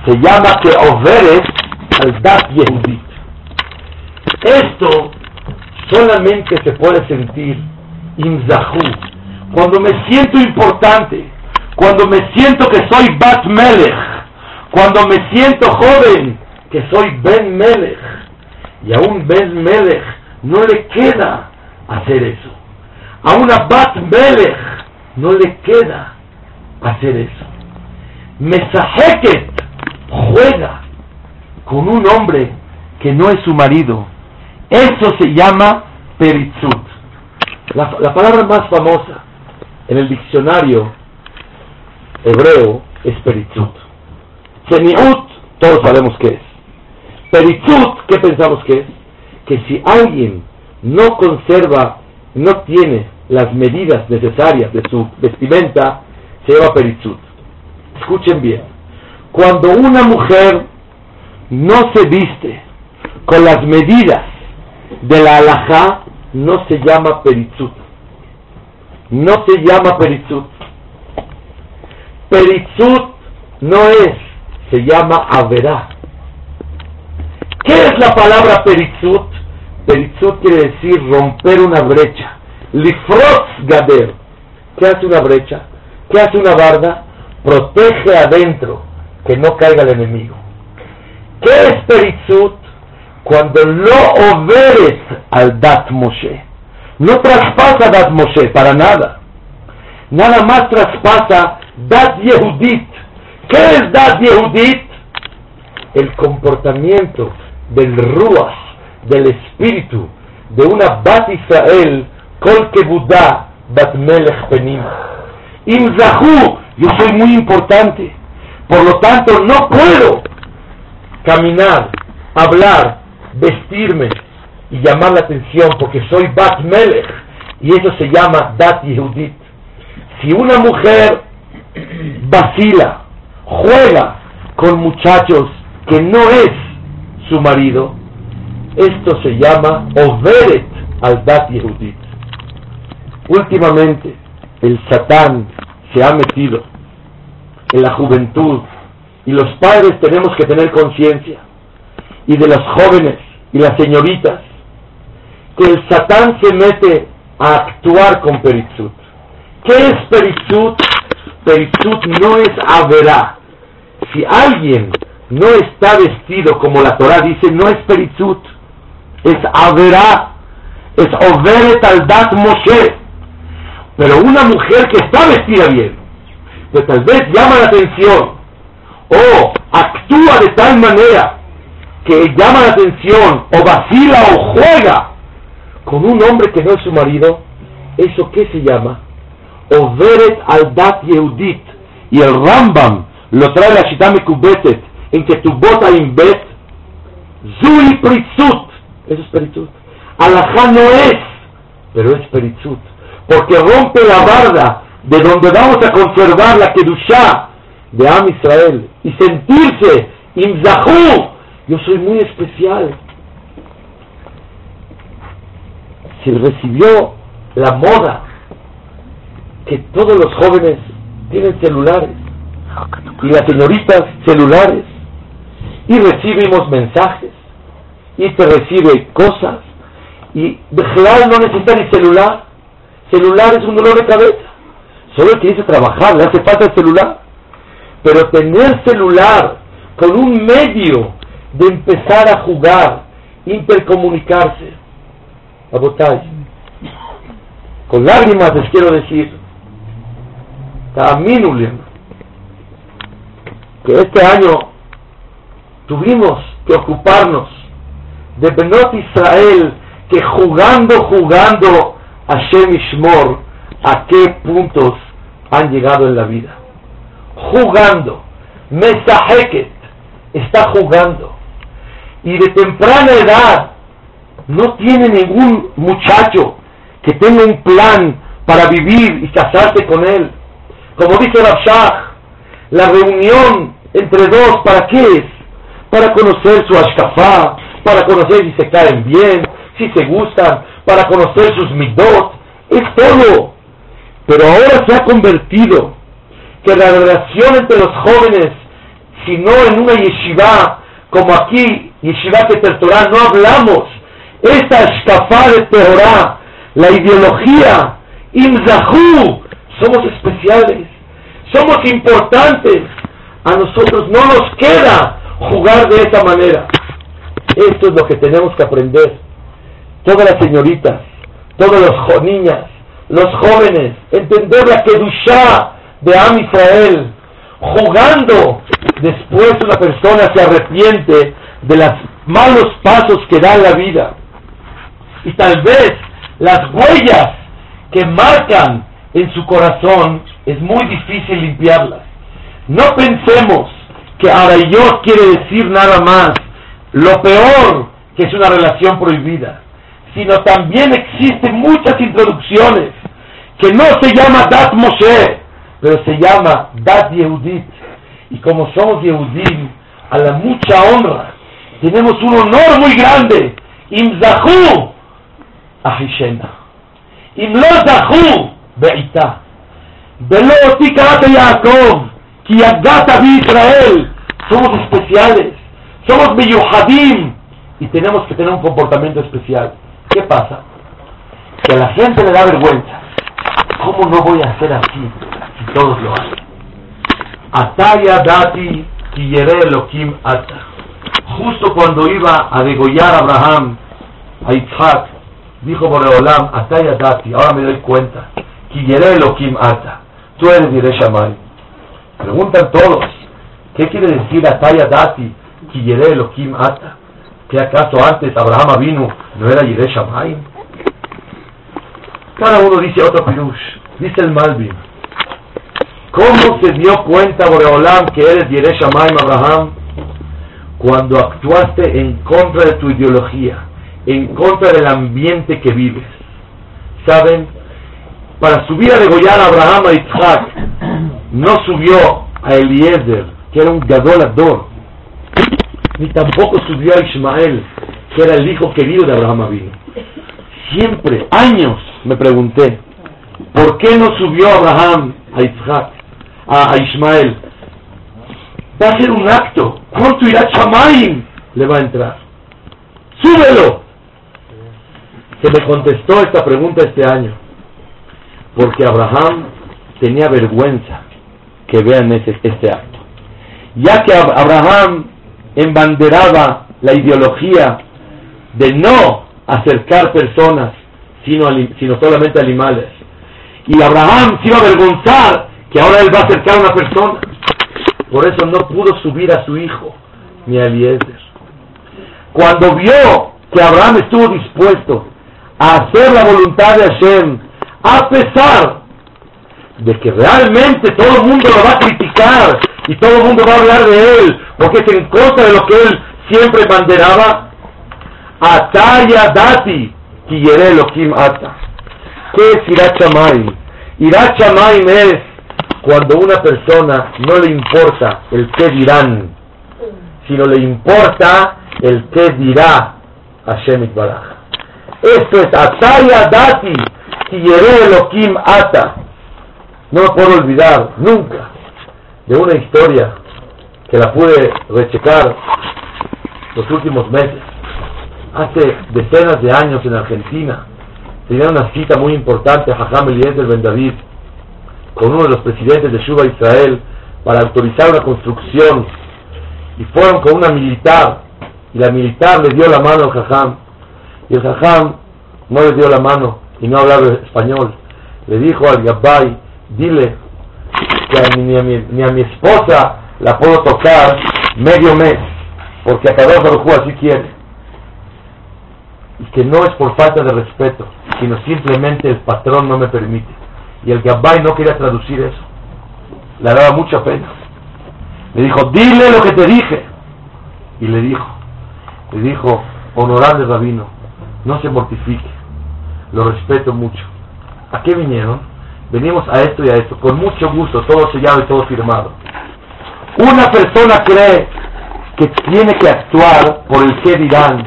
se llama que overet al dat Yehudit. Esto solamente se puede sentir imzahu, cuando me siento importante, cuando me siento que soy Bat Melech, cuando me siento joven, que soy Ben Melech, y aún Ben Melech no le queda hacer eso. A una Bat Melech no le queda hacer eso. Mesaheket juega con un hombre que no es su marido. Eso se llama peritzut. La, la palabra más famosa en el diccionario hebreo es peritzut. Semiut, todos sabemos qué es. Peritzut, ¿qué pensamos que es? que si alguien no conserva, no tiene las medidas necesarias de su vestimenta, se llama peritzut. Escuchen bien, cuando una mujer no se viste con las medidas de la alajá, no se llama peritzut. No se llama peritzut. Peritzut no es, se llama averá. ¿Qué es la palabra peritzut? Peritzut quiere decir romper una brecha. Lifrotz gader. ¿Qué hace una brecha? ¿Qué hace una barda? Protege adentro que no caiga el enemigo. ¿Qué es peritzut? Cuando no oberes al Dat Moshe. No traspasa Dat Moshe para nada. Nada más traspasa Dat Yehudit. ¿Qué es Dat Yehudit? El comportamiento del Ruach del espíritu de una Bat Israel, Kol Buddha Bat Melech Penim. Imzahu, yo soy muy importante, por lo tanto no puedo caminar, hablar, vestirme y llamar la atención porque soy Bat Melech y eso se llama Dat Yehudit. Si una mujer vacila, juega con muchachos que no es su marido, esto se llama Overet al Dat Yehudit. Últimamente, el Satán se ha metido en la juventud y los padres tenemos que tener conciencia y de los jóvenes y las señoritas que el Satán se mete a actuar con Peritzut. ¿Qué es Peritzut? Peritzut no es Averá. Si alguien no está vestido como la Torah dice, no es Peritzut es Averá, es Overet al Dat Moshe. Pero una mujer que está vestida bien, que tal vez llama la atención, o actúa de tal manera que llama la atención o vacila o juega con un hombre que no es su marido, ¿eso qué se llama? Overet al dat yehudit. Y el Rambam lo trae la Shitame Kubetet, en que tu bota bet Zui Pritzut. Eso es Pritzut. Alajá no es, pero es Pritzut. Porque rompe la barda de donde vamos a conservar la Kedushá de Am Israel y sentirse Imzahu. Yo soy muy especial. Se recibió la moda que todos los jóvenes tienen celulares y las señoritas celulares y recibimos mensajes y te recibe cosas y de general no necesita ni celular. Celular es un dolor de cabeza. Solo el que trabajar le hace falta el celular. Pero tener celular con un medio de empezar a jugar intercomunicarse a botar con lágrimas les quiero decir que este año tuvimos que ocuparnos de Benot Israel que jugando, jugando a Shemishmor, a qué puntos han llegado en la vida. Jugando. Mesaheket está jugando. Y de temprana edad no tiene ningún muchacho que tenga un plan para vivir y casarse con él. Como dice Rabshah, la reunión entre dos, ¿para qué es? Para conocer su ashkafá, para conocer si se caen bien, si se gustan, para conocer sus midot, es todo. Pero ahora se ha convertido que la relación entre los jóvenes, si no en una yeshiva, como aquí, yeshiva que Torah, no hablamos, esta ashkafá de Torah, la ideología, imzahu, somos especiales, somos importantes. A nosotros no nos queda jugar de esa manera. Esto es lo que tenemos que aprender. Todas las señoritas, todas las niñas, los jóvenes, entender la Kedushá de Am Israel. Jugando, después una persona se arrepiente de los malos pasos que da la vida. Y tal vez las huellas que marcan en su corazón es muy difícil limpiarlas. No pensemos que yo quiere decir nada más lo peor que es una relación prohibida, sino también existen muchas introducciones que no se llama Dat Moshe, pero se llama Dat Yehudit. Y como somos Yehudim, a la mucha honra, tenemos un honor muy grande. Imzahu Ahishena. Imlo Zahu Be'ita. Velo Yaakov, ki Israel. Somos especiales, somos miyuhadim y tenemos que tener un comportamiento especial. ¿Qué pasa? Que a la gente le da vergüenza. ¿Cómo no voy a hacer así si todos lo hacen? Ataya dati kiyere elokim ata. Justo cuando iba a degollar a Abraham, a Isaac, dijo Boreolam, Ataya dati, ahora me doy cuenta, kiyere elokim ata tú eres Shamay. Preguntan todos, ¿qué quiere decir Ataya Dati, Elohim Ata? ¿Que acaso antes Abraham vino no era Shamay? Cada uno dice otro pirush, dice el Malvin. ¿Cómo se dio cuenta Boreolam que eres Shamay, Abraham? Cuando actuaste en contra de tu ideología, en contra del ambiente que vives. ¿Saben? para subir a degollar a Abraham a Isaac, no subió a Eliezer, que era un gadolador, ni tampoco subió a Ismael, que era el hijo querido de Abraham Avinu. Siempre, años, me pregunté, ¿por qué no subió Abraham a Isaac, a, Ismael? Va a ser un acto. ¿Cuánto irá Chamaim? Le va a entrar. ¡Súbelo! Se me contestó esta pregunta este año porque Abraham tenía vergüenza que vean ese, este acto. Ya que Abraham embanderaba la ideología de no acercar personas, sino, sino solamente animales. Y Abraham se iba a avergonzar que ahora él va a acercar a una persona. Por eso no pudo subir a su hijo, ni a Eliezer. cuando vio que Abraham estuvo dispuesto a hacer la voluntad de Hashem, a pesar de que realmente todo el mundo lo va a criticar y todo el mundo va a hablar de él, porque es en contra de lo que él siempre banderaba, Ataya Dati, Kiyere Elohim Ata. ¿Qué es Irachamayim? Irachamayim es cuando una persona no le importa el qué dirán, sino le importa el qué dirá Hashem Baraj. Esto es Ataya Dati, Kiyere Elohim Ata. No me puedo olvidar nunca de una historia que la pude rechecar los últimos meses. Hace decenas de años en Argentina tenía una cita muy importante a Jajam Eliezer Ben David con uno de los presidentes de Shuba Israel para autorizar una construcción. Y fueron con una militar y la militar le dio la mano al Jajam. Y el Jajam no le dio la mano y no hablaba español. Le dijo al Gabbay dile que ni, a mi, ni a mi esposa la puedo tocar medio mes porque a cada uno así quiere. Y que no es por falta de respeto sino simplemente el patrón no me permite y el Gabbay no quería traducir eso. Le daba mucha pena. Le dijo dile lo que te dije y le dijo le dijo honorable rabino no se mortifique. Lo respeto mucho ¿a qué vinieron? venimos a esto y a esto. Con mucho gusto todo sellado y todo firmado. Una persona cree que tiene que actuar por el que dirán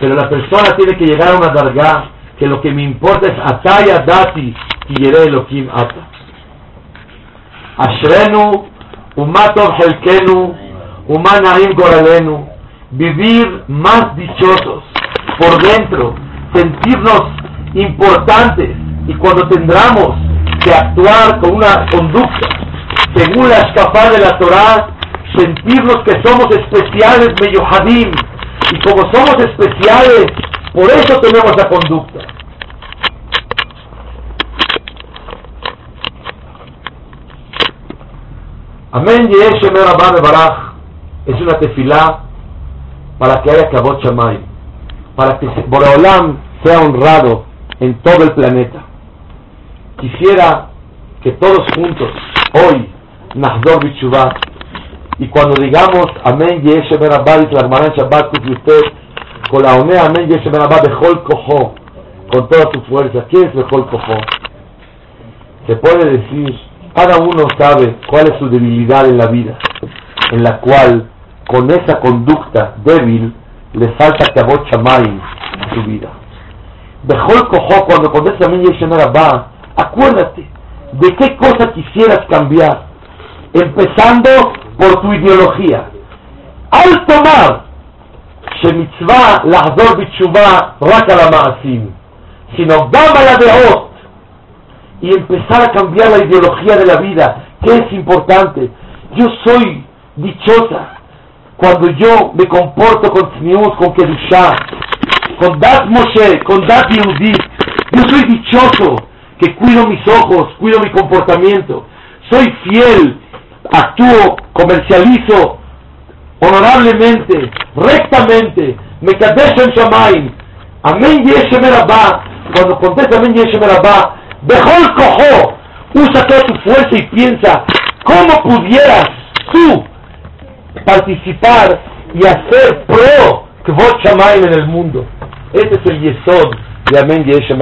pero la persona tiene que llegar a una darga que lo que me importa es ataya dati y yere elohim ata ashrenu umatov helkenu umanaim goralenu vivir más dichosos por dentro sentirnos importantes. Y cuando tendremos que actuar con una conducta según la escapada de la Torah sentirnos que somos especiales meyohadim. Y como somos especiales por eso tenemos la conducta Amén es una tefilá para que haya Kabot Shamay, para que Boreolam sea honrado en todo el planeta. Quisiera que todos juntos, hoy, Nahdor Bichuvah, y cuando digamos Amén Yeshe Berabad y la hermana Shabbat usted, con la onea Amén Yeshe Berabad Bejol con toda su fuerza. ¿Qué es Bejol Koho? Se puede decir cada uno sabe cuál es su debilidad en la vida, en la cual con esa conducta débil le falta Kabot Shamay en su vida. Dejó cojo cuando contesta también va, acuérdate de qué cosa quisieras cambiar, empezando por tu ideología. Al tomar שמצווה לחזור בתשובה רק על המעשים, sino גם על הדעות y empezar a cambiar la ideología de la vida, que es importante. Yo soy dichosa cuando yo me comporto con Tzniut, con Kedushah, con Dat Moshe, con Dat Yehudi. Yo soy dichoso que cuido mis ojos, cuido mi comportamiento. Soy fiel, actúo, comercializo honorablemente, rectamente. Me en Shamaim. Amén Yeshem Cuando contesta Amén Yeshem Dejó el cojo, usa toda tu fuerza y piensa, ¿cómo pudieras tú participar y hacer pro Kvot Shamaim en el mundo? Este es el Yesod de Amén Yeshem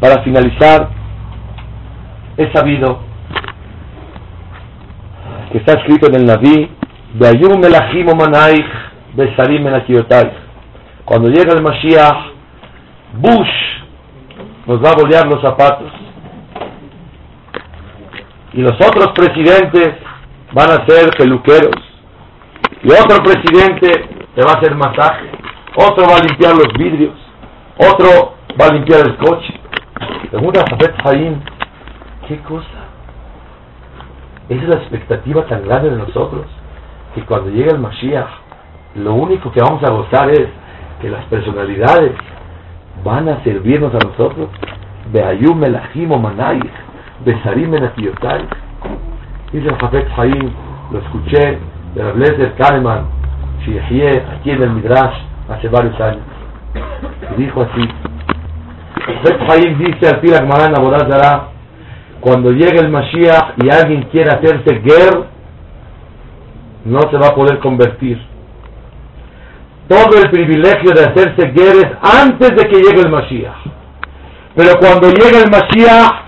Para finalizar, he sabido que está escrito en el Naví, Cuando llega el Mashiach, Bush nos va a bolear los zapatos. Y los otros presidentes van a ser peluqueros. Y otro presidente te va a hacer masaje. Otro va a limpiar los vidrios. Otro va a limpiar el coche. Pregunta a Haim, ¿qué cosa? Esa es la expectativa tan grande de nosotros, que cuando llegue el Mashiach, lo único que vamos a gozar es que las personalidades van a servirnos a nosotros. Beayum melachim o manayich, besarim menatiotai. Dice el Jafet Haim, lo escuché de Rablezer Kahneman, Shiehie, aquí en el Midrash, hace varios años. Y dijo así. Haim dice al Pila Gemara cuando llegue el Mashiach y alguien quiere hacerse ger, no se va a poder convertir. Todo el privilegio de hacerse ger es antes de que llegue el Mashiach. Pero cuando llegue el Mashiach,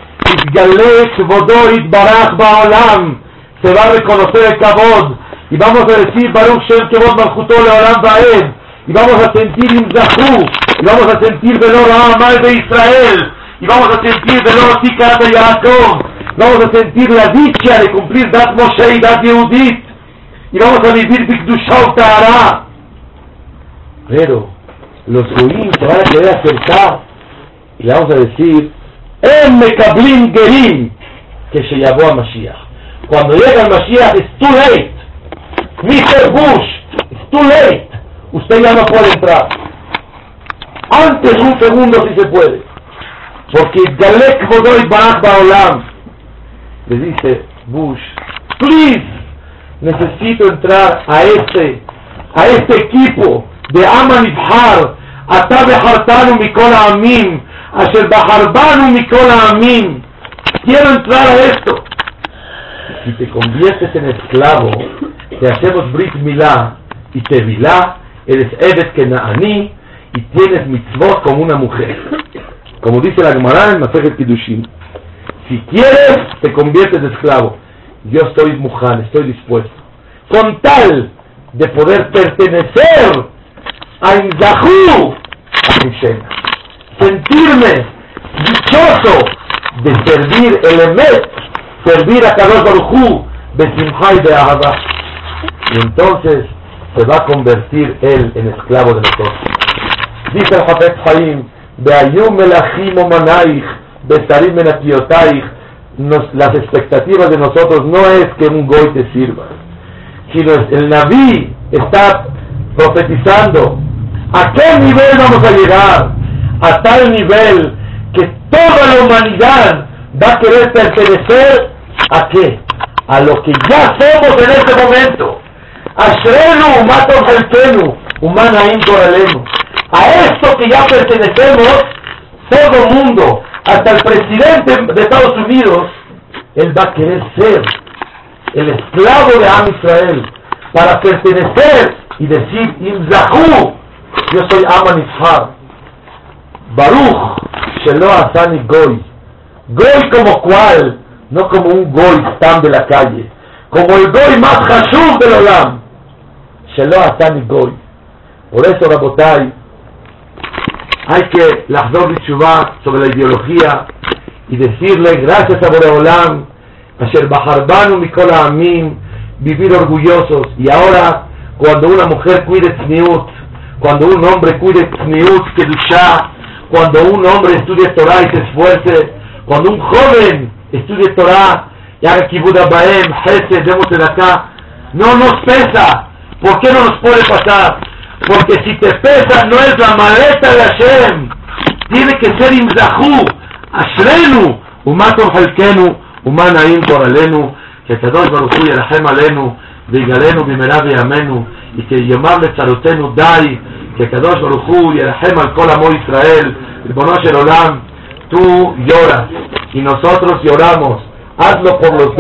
se va a reconocer el Kabod. Y vamos a decir Baruch Shem Kevod Malchuto Leolam Baed. Y vamos a sentir Imzahu y vamos a sentir Velor Amal de Israel. Y vamos a sentir Velor Tikat de Yaakov. Vamos a sentir la dicha de cumplir Dat Moshe y Dat Yehudit. Y vamos a vivir Bikdushau Tahara pero los Goyim se van a querer acercar y le vamos a decir En Mekablim Gerim que se llamó a Mashiach cuando llega el Mashiach es too late Mr. Bush, it's too late. Usted ya no puede entrar. Antes un segundo si se puede. Porque Galek Bodoy Barach Baolam le dice Bush, please, necesito entrar a este, a este equipo de Aman Ibhar, Atabe Hartanu Mikola Amin, Asher Baharbanu Mikola Amin. Quiero entrar a esto. Si te conviertes en esclavo, te hacemos Brit Milá y Tevilá, eres Evet Kenaani y tienes mitzvot como una mujer. Como dice la Gemara en Masejet Kiddushin. Si quieres, te conviertes en esclavo. Yo estoy mujer, estoy dispuesto. Con tal de poder pertenecer a Inzahu, a sentirme dichoso de servir el Emet, servir a Kadosh Baruchu, de Simchai de Ahaba y entonces se va a convertir él en esclavo de nosotros. Dice el Jafet Haim, Beayum melachim manaich, besarim menatiotaich, las expectativas de nosotros no es que un goy te sirva, sino el Naví está profetizando a qué nivel vamos a llegar, a tal nivel que toda la humanidad va a querer pertenecer a qué, a lo que ya somos en este momento. Ashrenu, Mato Halkenu, Humanaim Coralenu. A esto que ya pertenecemos, todo mundo, hasta el presidente de Estados Unidos, él va a querer ser el esclavo de Am Israel para pertenecer y decir, Imzahu, yo soy Aman Ishar. Baruch, Shelo Asani Goy. Goy como cual, no como un Goy tan de la calle, como el Goy más Hashub del Olam. Goy. Por eso, Rabotai, hay que Lahdor Chubá sobre la ideología y decirle gracias a Boreolam, Asher Baharbanu Mikola Amin, vivir orgullosos. Y ahora, cuando una mujer cuide Tzniut, cuando un hombre cuide Tzniut, Kedusha, cuando un hombre estudie Torah y se esfuerce, cuando un joven estudie Torah y haga Kibud Abaem, Hesed, de acá, no nos pesa, ¿Por qué no nos puede pasar? Porque si te pesa no es la maleta de Hashem. Tiene que ser Imzahu, Ashrenu, Umaton Halkenu, Umanaim Koralenu, que Kadosh Baruch Hu Yerachem Alenu, Bimerav Amenu, y que llamarle Tzarotenu Dai, que Kadosh Baruch Hu Yerachem Al Kol Amo Israel, Ribonosh Olam, tú lloras y nosotros lloramos. Hazlo por los